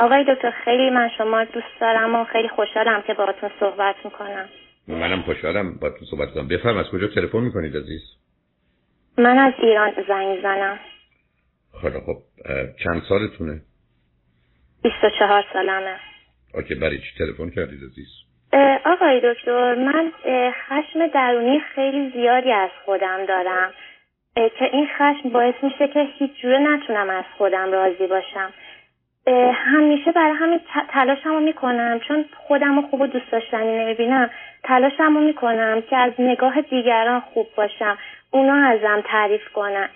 آقای دکتر خیلی من شما دوست دارم و خیلی خوشحالم که باهاتون صحبت می‌کنم. منم خوشحالم با تو صحبت کنم. بفرم از کجا تلفن می‌کنید عزیز؟ من از ایران زنگ زنم. خیلی خب چند سالتونه؟ 24 سالمه. اوکی برای چی تلفن کردید عزیز؟ آقای دکتر من خشم درونی خیلی زیادی از خودم دارم. که این خشم باعث میشه که هیچ جوره نتونم از خودم راضی باشم. همیشه برای همین تلاشم رو می‌کنم. چون خودم رو خوب و دوست داشتنی نمی‌بینم. تلاشم رو می‌کنم که از نگاه دیگران خوب باشم. اونا ازم تعریف کنن.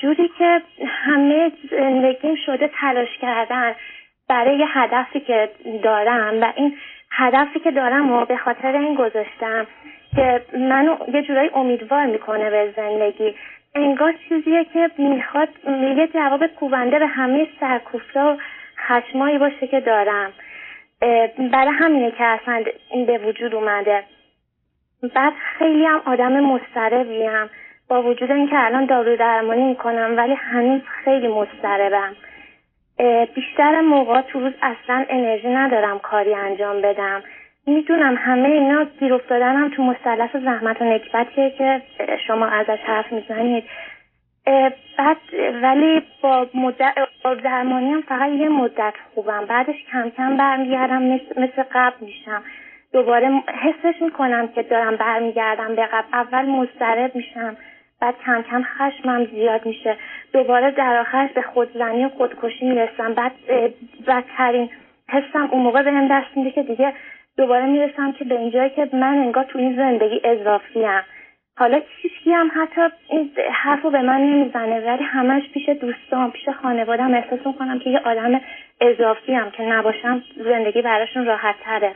جوری که همه زندگیم شده تلاش کردن برای یه هدفی که دارم. و این هدفی که دارم و به خاطر این گذاشتم که منو یه جورایی امیدوار می‌کنه به زندگی. انگار چیزیه که می‌خواد یه جواب کوبنده به همه سرکوفتا و خشمایی باشه که دارم. برای همینه که اصلا به وجود اومده. بعد خیلی هم آدم مضطربیم با وجود اینکه الان دارو درمانی می‌کنم ولی هنوز خیلی مضطربم. بیشتر موقع تو روز اصلا انرژی ندارم کاری انجام بدم. می‌دونم همه اینا گیر افتادن تو مثلث زحمت و نکبتیه که شما ازش حرف می‌زنید. بعد ولی با مدت درمانی هم فقط یه مدت خوبم. بعدش کم کم برمیگردم مثل, مثل قبل میشم. دوباره حسش می‌کنم که دارم برمیگردم به قبل. اول مضطرب میشم بعد کم کم خشمم زیاد میشه. دوباره در آخرش به خودزنی و خودکشی می‌رسم. بعد بدترین حسم اون موقع به هم دست میده که دیگه دوباره می‌رسم که به اینجایی که من انگار تو این زندگی اضافیم حالا هیچکی هم حتی این حرف رو به من نمی‌زنه ولی همش پیش دوستان پیش خانوادم احساس می‌کنم که یه آدم اضافی هم که نباشم زندگی براشون راحت تره.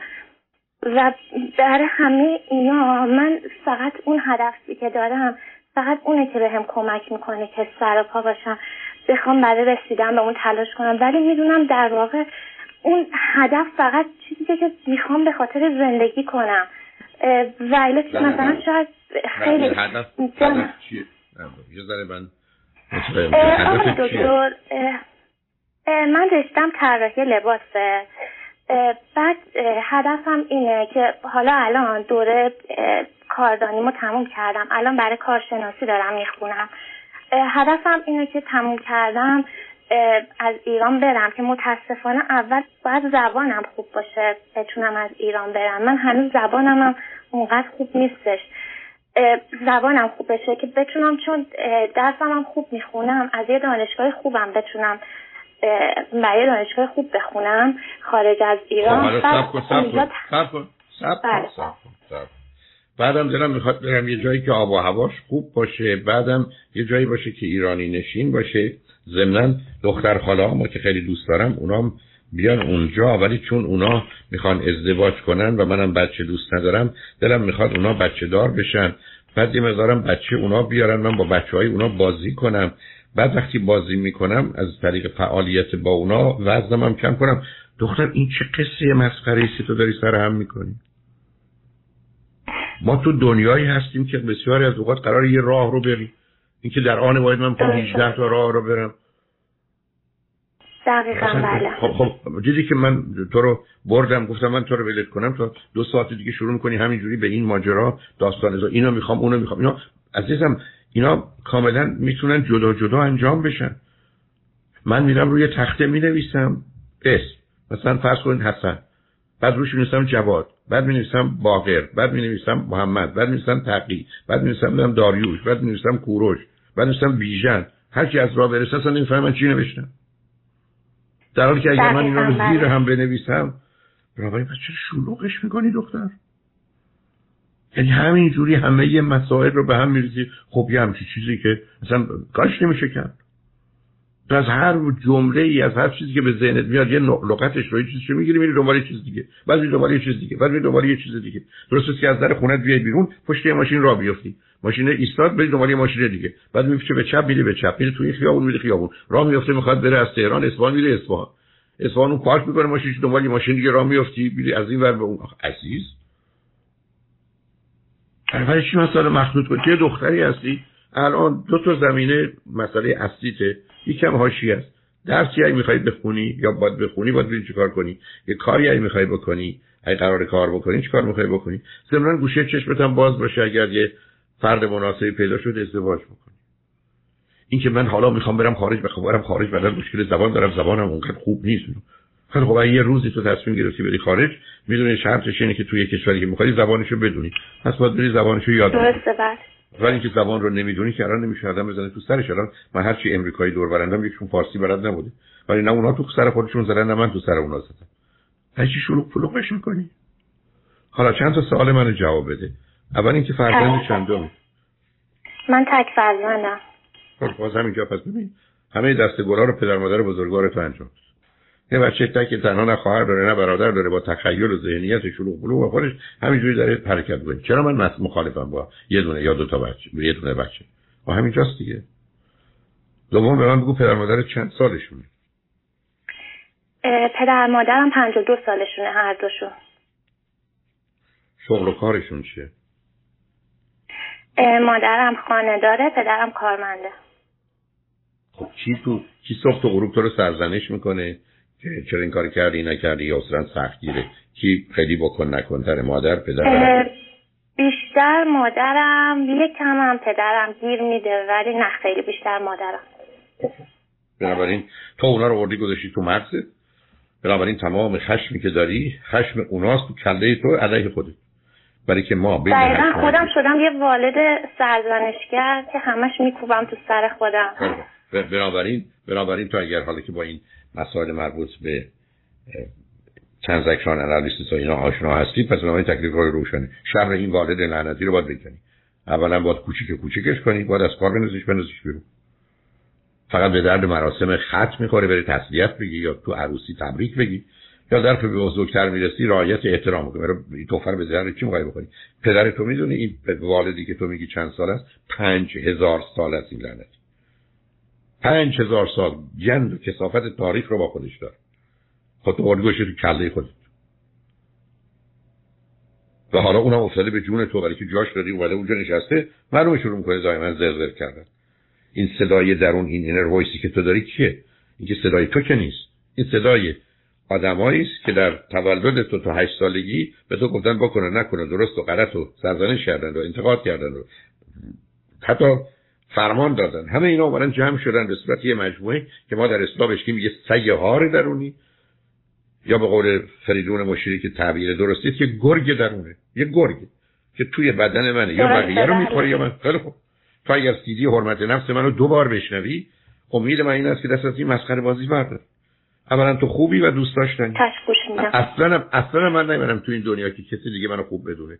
و برای همه اینا من فقط اون هدفی که دارم فقط اونه که بهم کمک می‌کنه که سر پا باشم بخوام برای رسیدن به اون تلاش کنم. ولی می‌دونم در واقع اون هدف فقط چیزی که می‌خوام به خاطر زندگی کنم. ولی مثلا شاید خیلی هدف چیه؟ من دکتر من رشتم طراحی لباسه. بعد هدفم اینه که حالا الان دوره کاردانیمو تموم کردم. الان برای کارشناسی دارم می‌خونم. هدفم اینه که تموم کردم. از ایران برم که متاسفانه اول باید زبانم خوب باشه بتونم از ایران برم. من هنوز زبانم هم اونقدر خوب نیستش. زبانم خوب بشه که بتونم چون درسم هم خوب می‌خونم از یه دانشگاه خوبم بتونم برای دانشگاه خوب بخونم خارج از ایران. بعدم دلم می‌خواد برم یه جایی که آب و هواش خوب باشه بعدم یه جایی باشه که ایرانی نشین باشه. ضمنا دختر خاله ما که خیلی دوست دارم اونام بیان اونجا ولی چون اونا می‌خوان ازدواج کنن و منم بچه دوست ندارم دلم می‌خواد اونا بچه دار بشن. بعد یه مقدارم بچه اونا بیارن من با بچه های اونا بازی کنم. بعد وقتی بازی می‌کنم از طریق فعالیت با اونا وزنم هم کم کنم. دختر این چه قصه مسخره تو داری سر هم می‌کنی؟ ما تو دنیایی هستیم که بسیاری از اوقات قرار یه راه رو بریم. اینکه در آن واحد من می‌خوام 18 تا راه رو برم. دقیقا بله. خب خب دیدی که من تو رو بردم گفتم من تو رو ولت کنم تا دو ساعت دیگه شروع می‌کنی همینجوری به این ماجرا داستان ازا اینو می‌خوام اونو می‌خوام. اینا عزیزم اینا کاملا می‌تونن جدا جدا انجام بشن. من میرم روی تخته می‌نویسم. اسم مثلا فرض کنید حسن. بعد روش می‌نویسم جواد. بعد می‌نویسم باقر. بعد می‌نویسم محمد. بعد می‌نویسم تقی. بعد می‌نویسم داریوش. بعد می‌نویسم کوروش. بعد می‌نویسم بیژن. هر کی از راه برسه اصلا نمی‌فهمم من چی نوشتم. در حالی که اگر من اینا رو زیر بله. هم بنویسم بنابراین پس چرا شلوغش می‌کنی دختر؟ یعنی همین جوری همه مسائل رو به هم میریزی. خب یه همچی چیزی که مثلا کاش نمیشه کرد از هر جمله ای از هر چیزی که به ذهنت میاد یه لغتش رو یه چیزی می‌گیری میری دنبال چیز دیگه. بعد میری دنبال یه چیز دیگه بعد میری دنبال یه چیز دیگه. درست که از در خونت بیای بیرون پشت یه ماشین راه بیفتی. ماشین ایستاد بری دنبال یه ماشین دیگه. بعد میفته به چپ میری به چپ. میری توی خیابون میری خیابون. راه میفته می‌خواد بره از تهران اصفهان میره اصفهان. اصفهان اون پارک می‌کنه ماشین دنبال یه ماشین دیگه راه میفتی میری از این ور به اون. عزیز. برای چی مسئله مخلوط کنی؟ یه دختری هستی. الان دو تا زمینه مسئله اصلیته. یکم هاشی است. درسی اگه می‌خوای بخونی یا باید بخونی باید بری چیکار کنی. یه کاری اگه می‌خوای بکنی اگه قرار کار بکنی چیکار می‌خوای بکنی؟ ضمن گوشه چشمت هم باز باشه اگر یه فرد مناسبی پیدا شد ازدواج بکنی. اینکه من حالا می‌خوام برم خارج بخوام برم خارج بعد مشکل زبان دارم زبانم اونقدر خوب نیست. خیلی خب یه روزی تو تصمیم گرفتی بری خارج می‌دونی شرطش اینه که توی کشوری که می‌خوای زبانشو بدونی. پس باید بری زبانشو یاد بگیری. بله. ولی اینکه زبان رو نمی‌دونی که الان نمیشه آدم بزنه تو سرش. الان من هر چی امریکایی دور برندم یکشون فارسی بلد نبوده. ولی نه اونا تو سر خودشون زدن نه من تو سر اونا زدم. هیچ شلوغ پلوغش می‌کنی. حالا چند تا سوال منو جواب بده. اول اینکه فرزند چندم؟ من تک فرزندم. خب باز همینجا پس ببین. همه دست گلا رو پدر مادر بزرگوار تو انجام. یه بچه تک تنها نه خواهر داره نه برادر داره با تخیل و ذهنیت شلوغ بلوغ و خودش همینجوری داره حرکت کنه چرا من مخالفم با یه دونه یا دو تا بچه یه دونه بچه؟ و همینجاست دیگه. دوم به من بگو پدر مادر چند سالشونه؟ پدر مادرم 52 سالشونه هر دوشون. شغل و کارشون چیه؟ مادرم خانه داره پدرم کارمنده. خب کی تو کی صبح تو غروب تو رو سرزنش می‌کنه؟ چرا این کار کردی نکردی یا اصلا سختگیره. کی خیلی بکن نکن تر مادر پدر؟ بیشتر مادرم یکم هم پدرم گیر میده ولی نه خیلی بیشتر مادرم. بنابراین تو اونا رو وردی گذاشتی تو مغزت بنابراین تمام خشمی که داری خشم اوناست تو کله تو علیه خودت. برای که ما دقیقا خودم شدم یه والد سرزنشگر که همش میکوبم تو سر خودم. بنابراین بنابراین تو اگر حالا که با این مسائل مربوط به transaction analysis و اینا آشنا هستی پس بنابراین تکلیفت روشنه. شر این والد لعنتی رو باید بکنی. اولا باید کوچیک کوچیکش کنی باید از کار بندازیش بندازیش بیرون. فقط به درد مراسم ختم می‌خوره بری تسلیت بگی یا تو عروسی تبریک بگی. یا در به بزرگتر می‌رسی رعایت احترام کنی این توفر به درد چی می‌خوای بکنی پدر تو می‌دونی این والدی که تو میگی چند سال است؟ پنج هزار سال است این لعنتی. پنج هزار سال گند و کثافت تاریخ رو با خودش داره خود تو تو کله خودت. و حالا اونم افتاده به جون تو برای که جاش دادی اومده اونجا نشسته. معلومه شروع می‌کنه دائما زرزر کردن. این صدای درون این inner voice ی که تو داری کیه؟ این که صدای تو که نیست. این صدای آدمایی است که در تولد تو تا هشت سالگی به تو گفتن بکنه نکنه درست و غلط و سرزنش کردن و انتقاد کردن و حتی فرمان دادن. همه اینا اومدن جمع شدن به صورت یه مجموعه که ما در اسلام بهش یه سگ هار درونی. یا به قول فریدون مشیری که تعبیر درستی که گرگ درونه. یه گرگ که توی بدن منه. یا بقیه رو می‌خوره یا من. خیلی خوب. تو اگر سیدی حرمت نفس منو دو بار بشنوی امید من این است که دست از این مسخره بازی بردار. اولا تو خوبی و دوست داشتنی. اصلا اصلا من نمی‌دونم تو این دنیا که کسی دیگه منو خوب بدونه.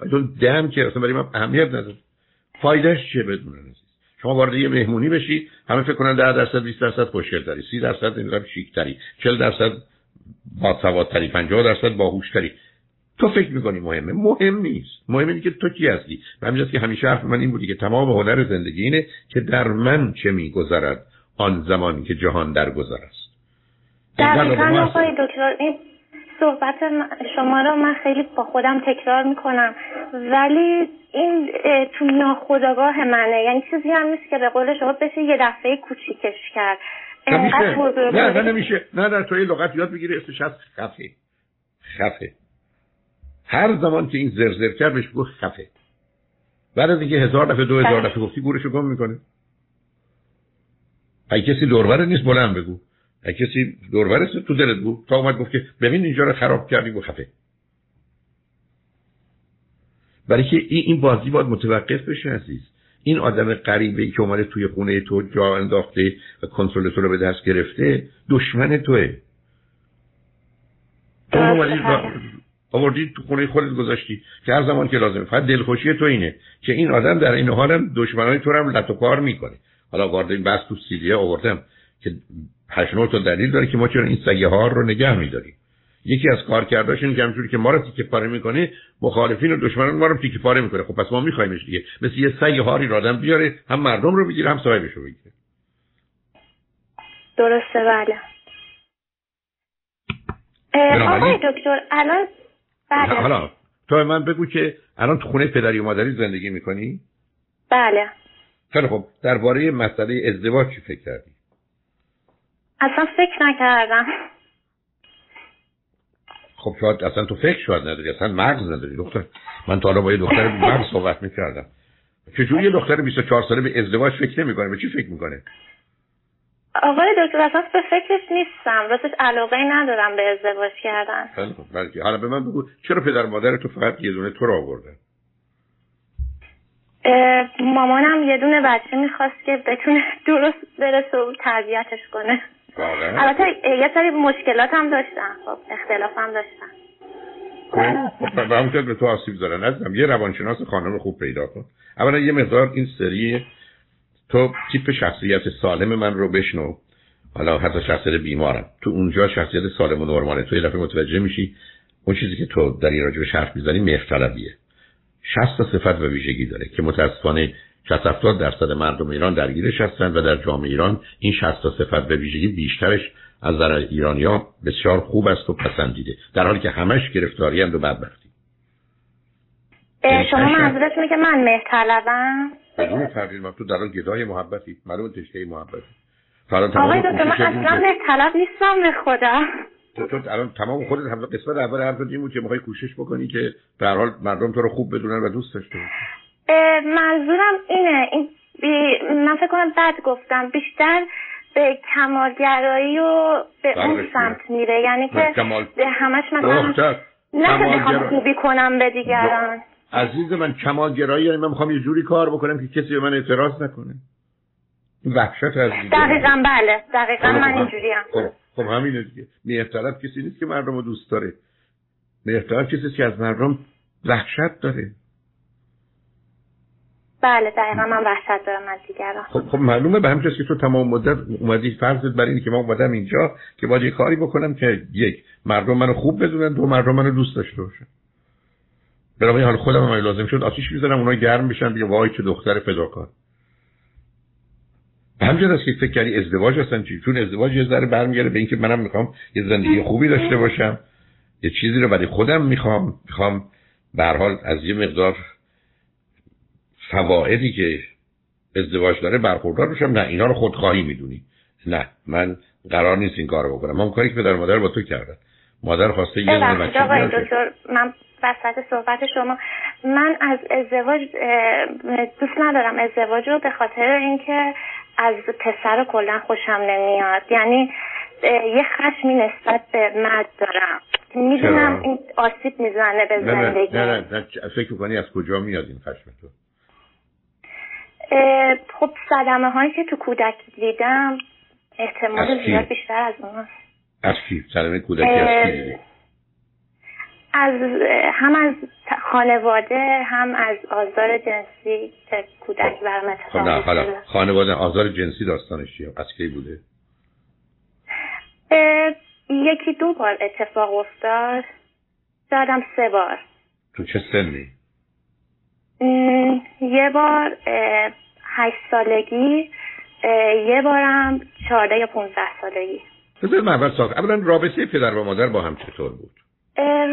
اصلا دم که اصلا برای من اهمیت نداره. فایدهش چیه بدونه؟ شما وارد یه مهمونی بشی همه فکر کنن 10 درصد 20 درصد خوشگل داری 30 درصد نمی‌دونم شیک تری 40 درصد با سوادتری 50 درصد باهوشتری تو فکر می‌کنی مهمه؟ مهم نیست. مهم اینه که تو کی هستی؟ و همینجاست که همیشه حرف من این بودی که تمام هنر زندگی اینه که در من چه میگذرد آن زمانی که جهان درگذر است. دقیقا آقای دکتر این صحبت شما رو من خیلی با خودم تکرار می‌کنم. ولی این تو ناخداگاه منه. یعنی چیزی هم نیست که به قول شما بشه یه دفعه کوچیکش کرد. نه نه نمیشه نه در توی لغت یاد بگیری اسمش هست خفه. خفه. هر زمان که این زرزر کرد بهش بگو خفه. بعد از اینکه هزار دفعه دو هزار دفعه گفتی گورشو گم می‌کنه. اگه کسی دوربره نیست بلند بگو. کسی دوربره تو دلت بود؟ تا اومد گفت که ببین اینجا رو خراب کردی و خفه. برای که این بازی باید متوقف بشه عزیز. این آدم غریبه ای که اومده توی خونه تو جا انداخته و کنترل تو رو به دست گرفته دشمن توه. تو آوردی تو خونه خودت گذاشتی که هر زمان که لازمه. فقط دلخوشی تو اینه که این آدم در این حالم دشمنای تو رو هم لط و کار می‌کنه. حالا وارد این بحث تو سیدیه آوردم که هشت تا دلیل داره که ما چرا این سگه ها رو نگه میداریم. یکی از کارکرداش این که همجوری که ما رو تیکه پاره می‌کنه مخالفین و دشمنان ما رو تیکه پاره می‌کنه. خب پس ما میخوایمش دیگه. مثل یه سگ هاری رو آدم بیاره هم مردم رو بگیره هم صاحبش رو بگیره. درسته بله. آقای دکتر الان بله. حالا تو من بگو که الان تو خونه پدری و مادری زندگی می‌کنی؟ بله. خیلی خب درباره مسئله ازدواج چی فکر کردی؟ اصلا فکر نکردم. خب شاید اصلا تو فکر شاید نداری اصلا مغز نداری. دختر من تا حالا با یه دختر مغز صحبت می‌کردم. چجوری یه دختر 24 ساله به ازدواج فکر نمی‌کنه؟ به چی فکر می‌کنه؟ آقای دکتر اصلا به فکرش نیستم. راستش علاقه ندارم به ازدواج کردن. بلکه حالا به من بگو چرا پدر مادر تو فقط یه دونه تو رو آوردن؟ مامانم یه دونه بچه می‌خواست که بتونه درست برسه و تربیتش کنه. البته یه سری مشکلات هم داشتن خب اختلاف هم داشتن خب به همون به تو آسیب دارن نزدم یه روانشناس خانم خوب پیدا کن. اولا یه مقدار این سری تو تیپ شخصیت سالم من رو بشنو. حالا حتی شخصیت بیمارم. تو اونجا شخصیت سالم و نرماله تو یه دفعه متوجه میشی اون چیزی که تو در این راجع به حرف می‌زنی مهرطلبیه 60 تا صفت و ویژگی داره که متاسفانه 60 70 درصد مردم ایران درگیرش هستند و در جامعه ایران این 60 تا صفت و ویژگی بیشترش از نظر ایرانیا بسیار خوب است و پسندیده. در حالی که همش گرفتاری و بدبختی. یعنی شما منظورتونه که من مهرطلبم بدون تغییر تو در گدای محبتی. معلوم تشکه محبتی. آقای دکتر من اصلا مهرطلب نیستم به خدا. تو تو الان تمام خودت هم قسمت اول حرفت این بود که می‌خوای کوشش بکنی که در حال مردم تو رو خوب بدونن و دوست داشته باشن. منظورم اینه. این بی... من فکر کنم بد گفتم. بیشتر به کمالگرایی و به اون سمت میره. یعنی که کمال... به همش مثلا نه خوبی کنم به دیگران. عزیز من کمالگرایی یعنی من می‌خوام یه جوری کار بکنم که کسی به من اعتراض نکنه. این وحشت از دقیقا بله. دقیقا من اینجوری هم خب, خب همینه دیگه. مهرطلب کسی نیست که مردم رو دوست داره. مهرطلب کسی که از مردم وحشت داره. بله دقیقا من وحشت دارم از دیگران. خب, خب معلومه به همچنین که تو تمام مدت اومدی فرضت بر اینه که من اومدم اینجا که باید یه کاری بکنم که یک مردم منو خوب بدونن دو مردم منو دوست داشته باشن. برای حال خودم هم لازم شد آتیش می‌ذارم اونا گرم بشن بگه وای چه دختر فداکار. همجور است که فکر کردی ازدواج هستن چی؟ چون ازدواج یه ذره برمیگره به اینکه منم می‌خوام یه زندگی خوبی داشته باشم یه چیزی رو برای خودم می‌خوام. می‌خوام به حال از یه مقدار فوائدی که ازدواج داره برخوردار بشم نه اینا رو خودخواهی می‌دونی. نه من قرار نیست این کارو بکنم. من کاری که پدر مادر با تو کردن. مادر خواسته یه دونه بچه من وسط صحبت شما. من از ازدواج دوست ندارم ازدواج رو به خاطر اینکه از پسر کلا خوشم نمیاد. یعنی یه خشمی نسبت به مرد دارم. می‌دونم این آسیب می‌زنه به زندگی. نه نه, نه, فکر کنی از کجا میاد این خشم تو؟ خب صدمه هایی که تو کودک دیدم احتمال زیاد بیشتر از اون از کی؟ صدمه کودکی از کی دیدی؟ از هم از خانواده هم از آزار جنسی که کودک برام اتفاق خب حالا خانواده آزار جنسی داستانش چیه؟ از کی بوده؟ یکی دو بار اتفاق افتاد. دادم سه بار. تو چه سنی؟ یه بار هشت سالگی یه بارم چهارده یا پونزده سالگی. بذار من اول ساخت اولا رابطه پدر و مادر با هم چطور بود؟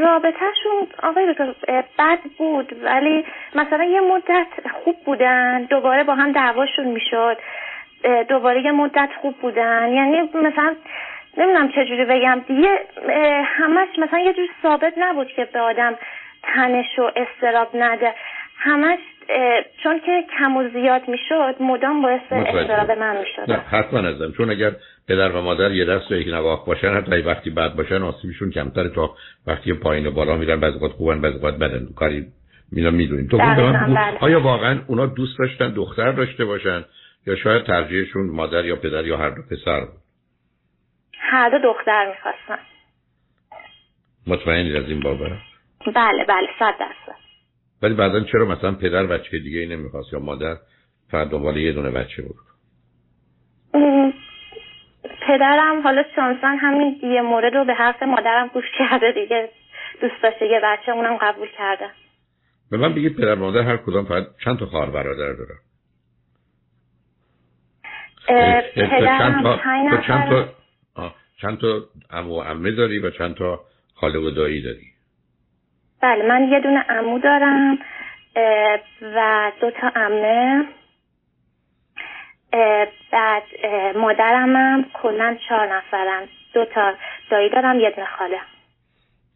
رابطهشون آقای دکتر بد بود ولی مثلا یه مدت خوب بودن دوباره با هم دعواشون می‌شد. دوباره یه مدت خوب بودن. یعنی مثلا نمی‌دونم چجوری بگم یه همش مثلا یه جور ثابت نبود که به آدم تنش و استراب نده. همش چون که کم و زیاد می‌شد مدام باعث استراب من می‌شد. نه حتما ازم. چون اگر پدر و مادر یه دست و یک نواخ باشن حتی وقتی بد باشن آسیبشون کمتر تا وقتی پایین و بالا میرن بعضی وقت خوبن بعضی وقت بدن. کاری مینا می‌دونیم. تو بله. آیا واقعا اونا دوست داشتن دختر داشته باشن یا شاید ترجیحشون مادر یا پدر یا هر دو پسر بود؟ هر دو دختر می‌خواستن. مطمئنی از این بابت بله بله صد درصد. ولی بعدا چرا مثلا پدر بچه دیگه ای نمی‌خواست یا مادر فقط دنبال یه دونه بچه بود؟ پدرم حالا شانسان همین یه مورد رو به حرف مادرم گوش کرده دیگه. دوست داشته یه بچه اونم قبول کرده. به من بگید پدر مادر هر کدام فقط چند تا خواهر برادر داره پدرم چند تا چند تا عمو و عمه داری و چند تا خاله و دایی داری؟ بله من یه دونه عمو دارم و دو تا عمه. بعد مادرم هم کلا چهار نفرم دو تا دایی دارم یه دونه خاله.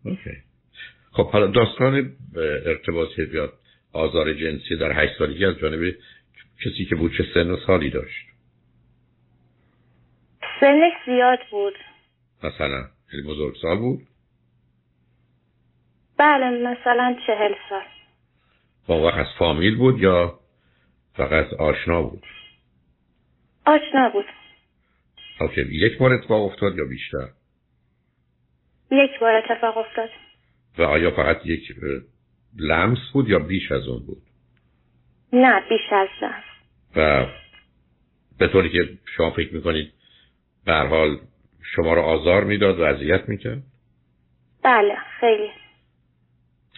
اوکی. خب حالا داستان ارتباط یا آزار جنسی در هشت سالگی از جانب کسی که بود چه سن و سالی داشت. سنش زیاد بود. مثلا خیلی بزرگ سال بود. بله مثلا چهل سال. با وقت از فامیل بود یا فقط آشنا بود؟ آشنا بود. اوکی یک بار اتفاق افتاد یا بیشتر؟ یک بار اتفاق افتاد. و آیا فقط یک لمس بود یا بیش از اون بود؟ نه بیش از لمس و به طوری که شما فکر می‌کنید به حال شما رو آزار می‌داد و اذیت می‌کرد؟ بله خیلی.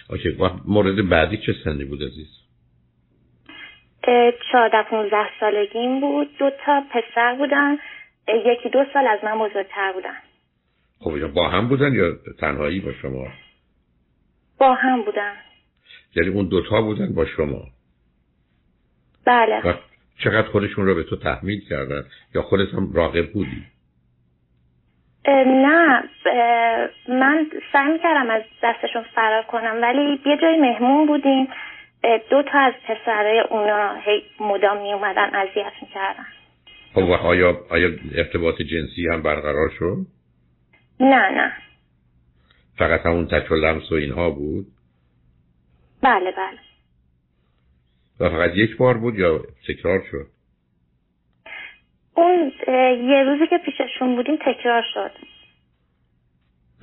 اوکی. مورد بعدی چه سنی بود عزیز؟ چهارده پونزده سالگیم بود. دو تا پسر بودن. یکی دو سال از من بزرگتر بودن. خب با هم بودن یا تنهایی با شما؟ با هم بودن. یعنی اون دوتا بودن با شما؟ بله. و چقدر خودشون رو به تو تحمیل کردن؟ یا خودت هم راقب بودی؟ نه من سعی کردم از دستشون فرار کنم ولی یه جای مهمون بودیم دو تا از پسرای اونا هی مدام می اومدن اذیت می‌کردن خب و آیا, آیا ارتباط جنسی هم برقرار شد؟ نه نه فقط همون تک و لمس و اینها بود؟ بله بله و فقط یک بار بود یا تکرار شد؟ اون یه روزی که پیششون بودیم تکرار شد.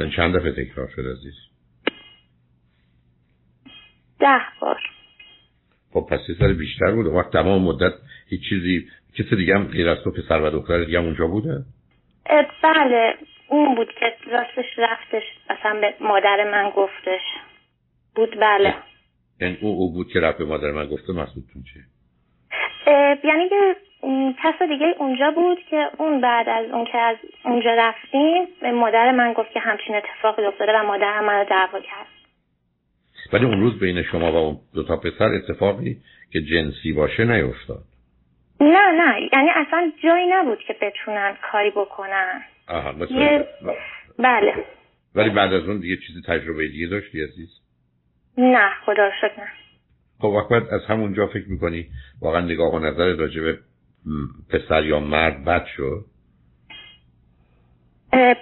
من چند دفعه تکرار شد عزیز؟ ده بار. خب پس یه سال بیشتر بود. وقت تمام مدت هیچ چیزی کسی دیگه هم غیر از تو پسر و دختر دیگه هم اونجا بوده؟ بله اون بود که راستش رفتش اصلا به مادر من گفتش. بود بله. یعنی او او بود که رفت به مادر من گفته مسئولتون چیه؟ یعنی که کس دیگه اونجا بود که اون بعد از اون که از اونجا رفتیم به مادر من گفت که همچین اتفاقی افتاده و مادر من رو دعوا کرد. ولی اون روز بین شما و اون دو تا پسر اتفاقی که جنسی باشه نیفتاد. نه نه. یعنی اصلا جایی نبود که بتونن کاری بکنن. آها یه... بله. ولی بعد از اون دیگه چیزی تجربه دیگه داشتی عزیز؟ نه خدا شکر نه. خب وقت از همونجا فکر می‌کنی واقعا نگاه و نظر راجع به پسر یا مرد بد شد؟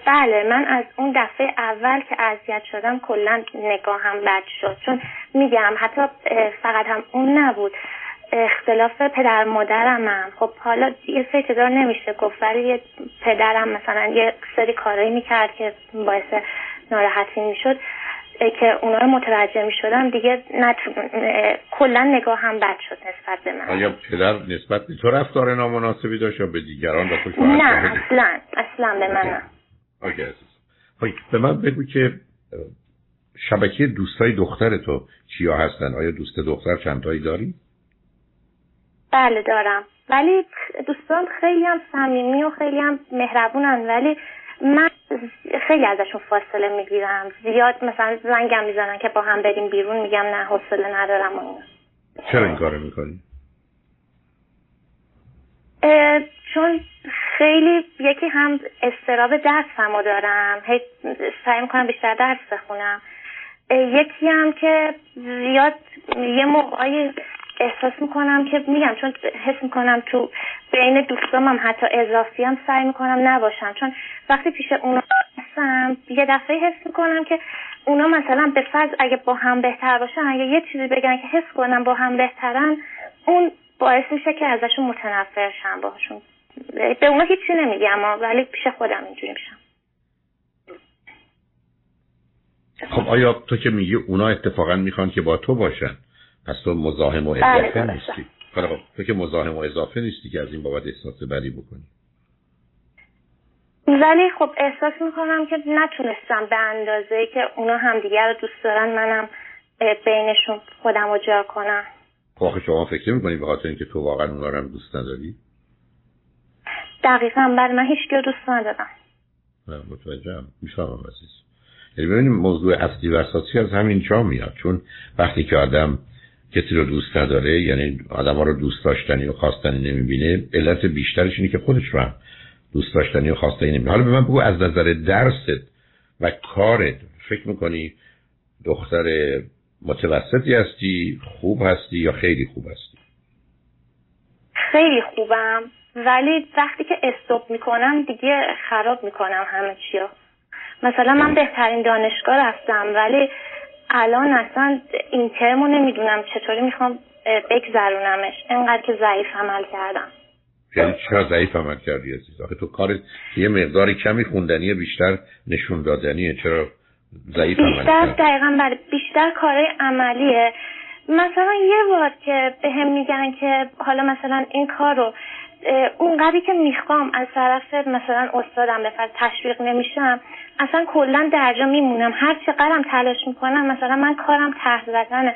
بله من از اون دفعه اول که اذیت شدم کلا نگاهم بد شد. چون میگم حتی فقط هم اون نبود. اختلاف پدر مادرم هم. خب حالا یه سری دار نمیشه گفت ولی یه پدرم مثلا یه سری کارایی می‌کرد که باعث ناراحتی می‌شد. که اونا رو متوجه می شدم دیگه نت... کلا نگاه هم بد شد نسبت به من. آیا پدر نسبت به تو رفتار نامناسبی داشت یا به دیگران و تو نه اصلا اصلا به من نه. اوکی خب، به من بگو که شبکه دوستای دختر تو چیا هستن؟ آیا دوست دختر چندتایی داری؟ بله دارم. ولی دوستان خیلی هم صمیمی و خیلی هم مهربونن ولی من خیلی ازشون فاصله می‌گیرم. زیاد مثلا زنگم می‌زنن که با هم بریم بیرون میگم نه حوصله ندارم و چرا این کارو می‌کنی؟ چون خیلی یکی هم استراب درس همو دارم. هی سعی می‌کنم بیشتر درس بخونم. یکی هم که زیاد یه موقعی احساس می‌کنم که میگم چون حس می‌کنم تو بین دوستام هم حتی اضافی هم سعی می‌کنم نباشم. چون وقتی پیش اونا هستم یه دفعه حس می‌کنم که اونا مثلا به فرض اگه با هم بهتر باشن اگه یه چیزی بگن که حس کنم با هم بهترن اون باعث میشه که ازشون متنفر شم باهاشون. به اونا هیچی نمیگم ولی پیش خودم اینجوری میشم. خب آیا تو که میگی اونا اتفاقا می‌خوان که با تو باشن؟ پس تو مزاحم و بله، اضافه نیستی. خب تو که مزاحم و اضافه نیستی که از این بابت احساس بدی بکنی. ولی خب احساس می‌کنم که نتونستم به اندازه که اونا همدیگر رو دوست دارن منم بینشون خودم رو جا کنم. خب شما فکر می‌کنی به خاطر اینکه تو واقعا اونا رو هم دوست نداری؟ دقیقا بعد من هیچ دوست ندارم. نه متوجهم. می‌فهمم عزیز. یعنی ببینیم موضوع اصلی و اساسی از همین جا میاد. چون وقتی که آدم کسی رو دوست نداره یعنی آدم ها رو دوست داشتنی و خواستنی نمی‌بینه علت بیشترش اینه که خودش رو هم دوست داشتنی و خواستنی نمی‌بینه. حالا به من بگو از نظر درست و کارت فکر می‌کنی دختر متوسطی هستی خوب هستی یا خیلی خوب هستی؟ خیلی خوبم ولی وقتی که استوب می‌کنم دیگه خراب می‌کنم همه چیا مثلا من بهترین دانشگاه رفتم ولی الان اصلا این ترمو نمی‌دونم چطوری می‌خوام بگذرونمش. اینقدر که ضعیف عمل کردم. یعنی چرا ضعیف عمل کردی عزیز؟ آخه تو کار یه مقداری کمی خوندنی بیشتر نشون دادنیه. چرا ضعیف عمل بیشتر دقیقا بله بیشتر کار عملیه. مثلا یه بار که به هم میگن که حالا مثلا این کار رو اونقدری که می‌خوام از طرف مثلا استادم به تشویق نمیشم اصلا کلا درجا میمونم. هر چقدرم تلاش می‌کنم مثلا من کارم ته زدنه.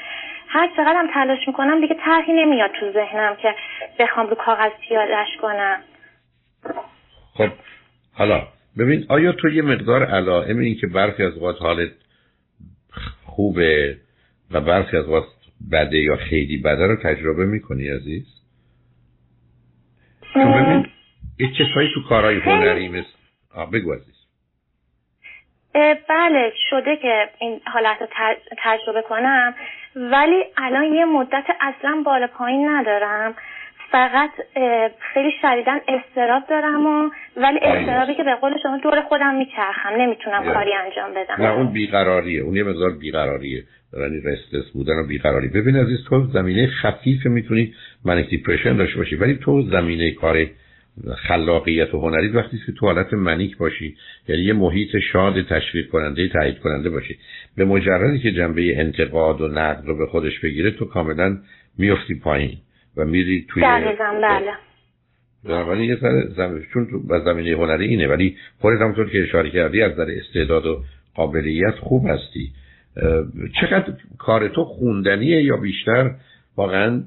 هر چقدرم تلاش می‌کنم دیگه طرحی نمیاد تو ذهنم که بخوام رو کاغذ پیادش کنم. خب حالا ببین آیا تو یه مقدار علائم این که برخی از اوقات حالت خوبه و برخی از اوقات بده یا خیلی بده رو تجربه می‌کنی عزیز؟ چون ببین یه چیزهایی تو کارهای هنری مثل بگو عزیز. بله شده که این حالت رو تجربه کنم ولی الان یه مدت اصلا بالا پایین ندارم. فقط خیلی شدیدن استراب دارم و ولی استرابی که به قول شما دور خودم میچرخم نمی‌تونم کاری انجام بدم. نه اون بیقراریه. اون یه مقدار بیقراریه. دارن رستس بودن و بیقراری. ببین عزیز تو زمینه خفیف می‌تونی منیک دیپرشن داشته باشی ولی تو زمینه کار خلاقیت و هنری وقتی که تو حالت منیک باشی یعنی یه محیط شاد تشویق کننده تایید کننده باشی. به مجردی که جنبه انتقاد و نقد رو به خودش بگیره تو کاملا میفتی پایین. و میری توی بله. ولی یه زمین چون تو زمینه هنری اینه ولی خودت همونطور که اشاره کردی از در استعداد و قابلیت خوب هستی. چقدر کار تو خوندنیه یا بیشتر واقعا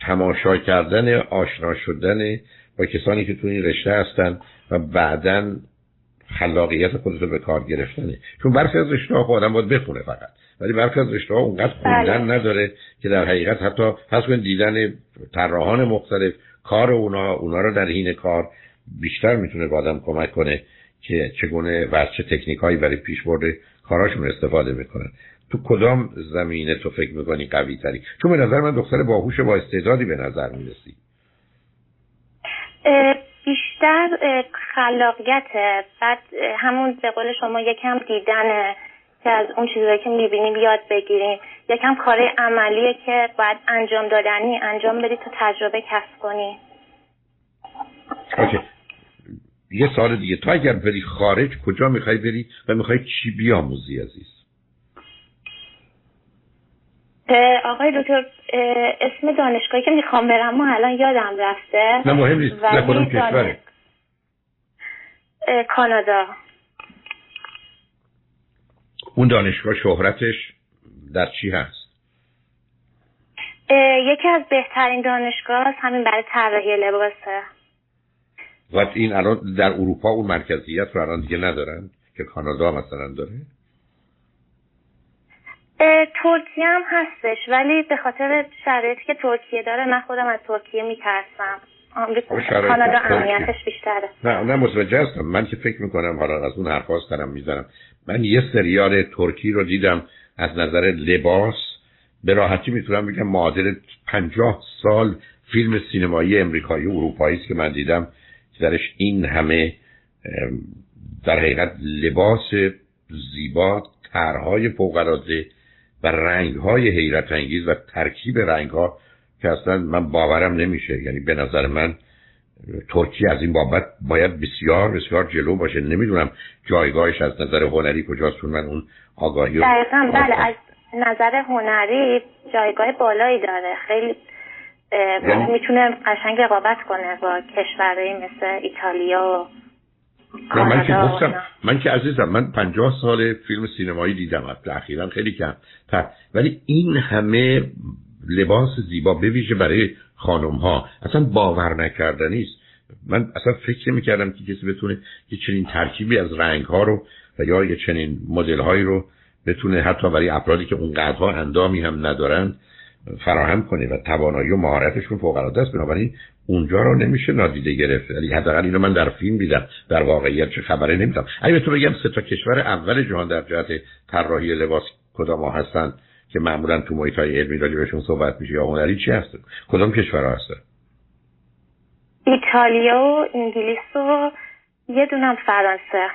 تماشا کردن آشنا شدن با کسانی که تو این رشته هستن و بعدا خلاقیت خودتو به کار گرفتنه. چون برخی از رشته ها آدم باید بخونه فقط. ولی برخی از رشته ها اونقدر خوندن بله. نداره که در حقیقت حتی پس کنید دیدن طراحان مختلف کار اونا اونا رو در حین کار بیشتر می‌تونه به آدم کمک کنه که چگونه و چه تکنیک هایی برای پیشبرد کاراشون استفاده می‌کنن تو کدام زمینه تو فکر می‌کنی قوی تری چون به نظر من دختر باهوش با استعدادی به نظر می‌رسی. بیشتر خلاقیت بعد همون به قول شما یکم دیدن که از اون چیزایی که می‌بینیم یاد بگیریم. یکم کار عملیه که باید انجام دادنی انجام بدی تا تجربه کسب کنی. اوکی. یه سال دیگه. تو اگر بری خارج کجا می‌خوای بری و می‌خوای چی بیاموزی عزیز؟ آقای دکتر اسم دانشگاهی که می‌خوام برم ما الان یادم رفته. نه مهم نیست. نه کشوره؟ کانادا. اون دانشگاه شهرتش در چی هست؟ یکی از بهترین دانشگاه هست همین برای طراحی لباسه. و این الان در اروپا اون مرکزیت رو الان دیگه ندارن که کانادا مثلا داره؟ ترکیه هم هستش ولی به خاطر شرایطی که ترکیه داره من خودم از ترکیه میترسم. کانادا امنیتش بیشتره. نه نه متوجه هستم. من که فکر می‌کنم حالا از اون حرفاز دارم می‌زنم. من یه سریال ترکی رو دیدم از نظر لباس. به راحتی می‌تونم بگم معادل پنجاه سال فیلم سینمایی امریکایی و اروپایی است که من دیدم. که درش این همه در حقیقت لباس زیبا طرحهای فوقالعاده و رنگ های حیرت انگیز و ترکیب رنگ ها که اصلا من باورم نمیشه. یعنی به نظر من ترکیه از این بابت باید بسیار بسیار جلو باشه. نمی‌دونم جایگاهش از نظر هنری کجاست من اون آگاهی دقیقا بله از نظر هنری جایگاه بالایی داره. خیلی یعنی... می‌تونه قشنگ رقابت کنه با کشورهایی مثل ایتالیا و من که گفتم من که عزیزم من پنجاه سال فیلم سینمایی دیدم اخیرا خیلی کم. ولی این همه لباس زیبا بویژه برای خانم ها اصلا باور نکردنی است. من اصلا فکر می‌کردم که کسی بتونه یه چنین ترکیبی از رنگ ها رو و یا یه چنین مدل هایی رو بتونه حتی برای افرادی که اون قدرها اندامی هم ندارن فراهم کنه و توانایی و مهارتشون فوق العاده است. بنابراین اونجا رو نمیشه نادیده گرفت. ولی حداقل اینو من در فیلم دیدم. در واقعیت چه خبره نمی‌دونم. اگه تو بگم سه تا کشور اول جهان در جهت طراحی لباس کدام ها هستن که معمولا تو محیط های علمی راجع بهشون صحبت میشه یا هنری چی هست؟ کدام کشورها هستن؟ ایتالیا و انگلیس و یه دونم فرانسه.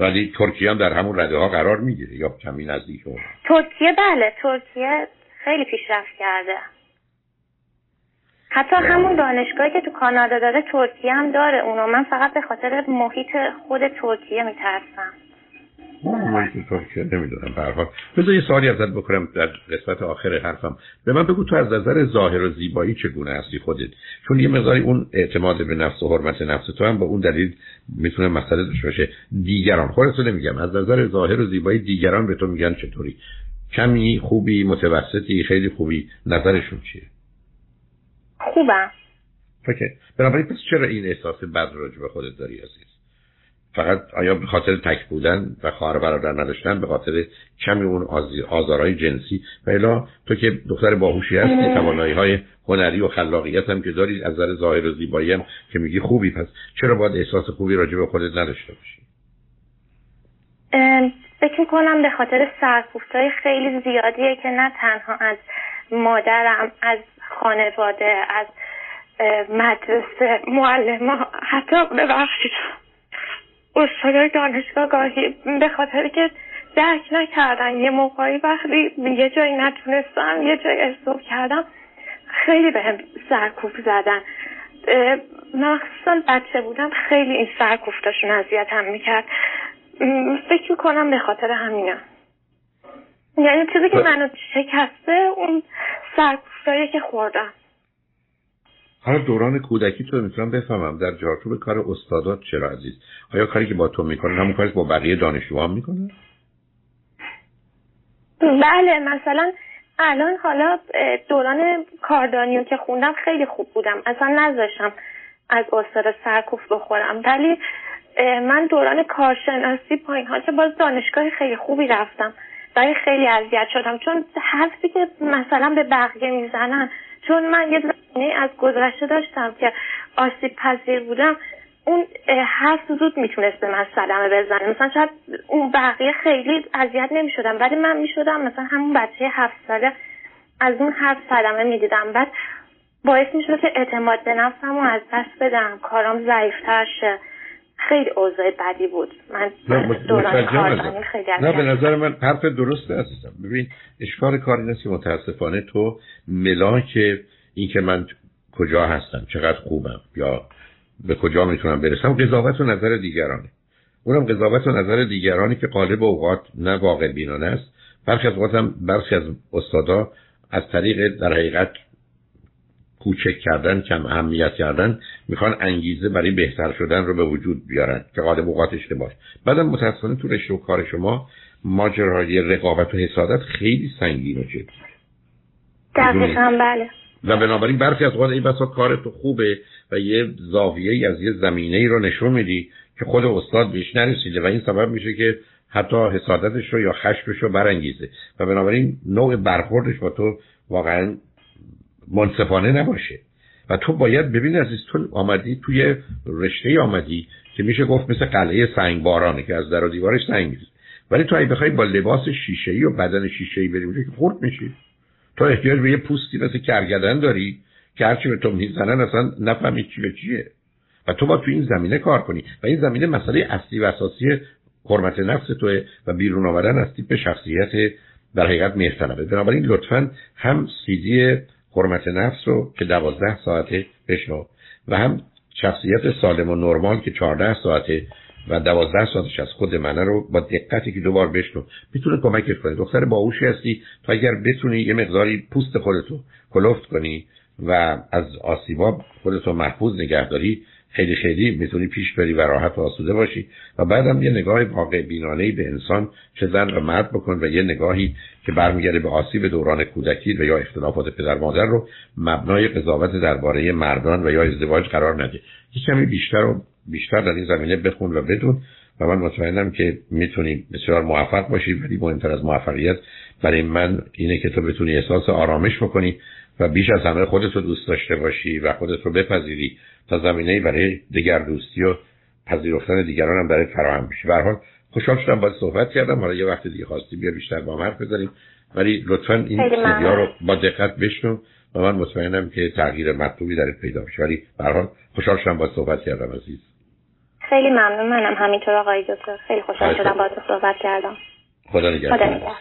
ولی ترکیه هم در همون رده ها قرار می‌گیره یا کمی نزدیک اون؟ ترکیه بله ترکیه خیلی پیشرفت کرده. حتی همون دانشگاهی که تو کانادا داره ترکیه هم داره اونو. من فقط به خاطر محیط خود ترکیه میترسم. من ترکیه نمی‌دونم. به بذار یه سوالی ازت بکنم در قسمت آخر حرفم. به من بگو تو از نظر ظاهر و زیبایی چگونه هستی خودت؟ چون یه مقداری اون اعتماد به نفس و حرمت نفس تو هم با اون دلیل می‌تونه مسئله داشته باشه. دیگران خودت نمیگم. از نظر ظاهر و زیبایی دیگران به تو میگن چطوری؟ کمی خوبی متوسطی خیلی خوبی. نظرشون چیه؟ خوبم. اوکی. بنابراین پس چرا این احساس بد راجع به خودت داری عزیز؟ فقط آیا به خاطر تک بودن و خواهر برادر نداشتن به خاطر کمی اون آزارهای جنسی؟ و الا تو که دختر باهوشی هستی توانایی های هنری و خلاقیت هم که داری از نظر ظاهر و زیبایی هم که میگی خوبی. پس چرا باید احساس خوبی راجع به خودت نداشته باشی؟ فکر کنم به خاطر سرکوفتای خیلی زیادیه که نه تنها از مادرم از خانواده از مدرسه معلم حتی ببخشید استادای دانشگاه گاهی به خاطر که درک نکردن یه موقعی وقتی یه جایی نتونستم یه جایی احساب کردم خیلی به هم سرکوف زدن مخصوصا بچه بودم خیلی این سرکوفتاشون اذیت هم می‌کرد. فکر کنم به خاطر همینه. یعنی چیزی که منو شکسته اون سرکوفتایی که خوردم. حالا دوران کودکی تو می‌تونم بفهمم در جارچوب کار استادات چرا عزیز؟ آیا کاری که با تو می‌کنن همون کاری که با بقیه دانشجوها می‌کنن؟ بله مثلا الان حالا دوران کاردانیو که خوندم خیلی خوب بودم. اصلا نذاشتم از استاد سرکوف بخورم. ولی من دوران کارشناسی پایین ها که باز دانشگاه خیلی خوبی رفتم. ولی خیلی اذیت شدم. چون حرفی که مثلا به بقیه می‌زنن چون من یه زمینه از گذشته داشتم که آسیب پذیر بودم اون حرف زود می‌تونست به من صدمه بزنه. مثلا شاید اون بقیه خیلی اذیت نمی‌شدم ولی من می‌شدم مثلا همون بچه هفت ساله از اون حرف صدمه می‌دیدم. بعد باعث می‌شد که اعتماد به نفسم رو از دست بدم کارام ضعیفتر شه. خیلی اوضاع بدی بود. من دوران خیلی نه به نظر من حرف درسته عزیزم. ببین اشکال کار این است که متاسفانه تو ملاک این که من کجا هستم چقدر خوبم یا به کجا می‌تونم برسم قضاوت و نظر دیگرانه. اونم قضاوت و نظر دیگرانی که قالب اوقات نه واقع بینانه است. برخی از اوقات هم برخی از استادا از طریق در حقیقت کوچک کردن کم اهمیت کردن می‌خوان انگیزه برای بهتر شدن رو به وجود بیارن که غالب اوقات اشتباه بعدم متاسفانه تو رشته و کار شما ماجرای رقابت و حسادت خیلی سنگین و جدی. دقیقا بله. و بنابراین برخی از اوقات این بسا کار تو خوبه و یه زاویه از یه زمینه ای رو نشون میدی که خود استاد بهش نرسیده و این سبب میشه که حتی حسادتش رو یا خشمش رو برانگیزه. و بنابراین نوع برخوردش با تو واقعا منصفانه نباشه. و تو باید ببینی از تو آمدی توی رشته آمدی که میشه گفت مثل قلعه سنگ بارانه که از در و دیوارش سنگ میریزه. ولی تو اگه بخوای با لباس شیشه و بدن شیشه ای بری که خورد میشی. تو احتیاج به یه پوستی مثل کرگدن داری که هرچی به تو می‌زنن اصلا نفهمی چی به چیه. و تو با تو این زمینه کار کنی. و این زمینه مسئله اصلی و اساسی حرمت نفس توه و بیرون آمدن از تیپ شخصیت در حقیقت مهرطلبه. بنابراین لطفا هم سیدی حرمت نفس رو که دوازده ساعته بشنو. و هم شخصیت سالم و نرمال که چهارده ساعته و دوازده ساعتش از خود منه رو با دقتی که دوبار بشنو. می‌تونه کمکت کنه. دختر باهوشی هستی. تا اگر بتونی یه مقداری پوست خودتو کلفت کنی و از آسیبا خودتو محفوظ نگهداری خیلی خیلی می‌تونی پیش بری و راحت و آسوده باشی. و بعدم یه نگاه واقع بینانه به انسان چه زن و مرد بکن و یه نگاهی که برمیگرده به آسیب دوران کودکی و یا اختلافات پدر مادر رو مبنای قضاوت درباره مردان و یا ازدواج قرار نده. یه کمی بیشتر و بیشتر در این زمینه بخون و بدون. و من مطمئنم که می‌تونی بسیار موفق باشی ولی مهمتر از موفقیت برای من اینه که تو بتونی احساس آرامش بکنی و بیش از همه خودت رو دوست داشته باشی و خودت رو بپذیری تا زمینه برای دیگر دوستی و پذیرفتن دیگران هم برای فراهم بشه به حال خوشحال شدم باید صحبت کردم. حالا یه وقت دیگه خواستی بیا بیشتر با حرف بزنیم. ولی لطفا این سیدیا رو با دقت بشنو و من مطمئنم که تغییر مطلوبی در پیدا بشه ولی به حال خوشحال شدم با صحبت کردم عزیز. خیلی ممنون. منم همینطور آقای دکتر. خیلی خوشحال شدم با صحبت کردم. خدا نگهدار.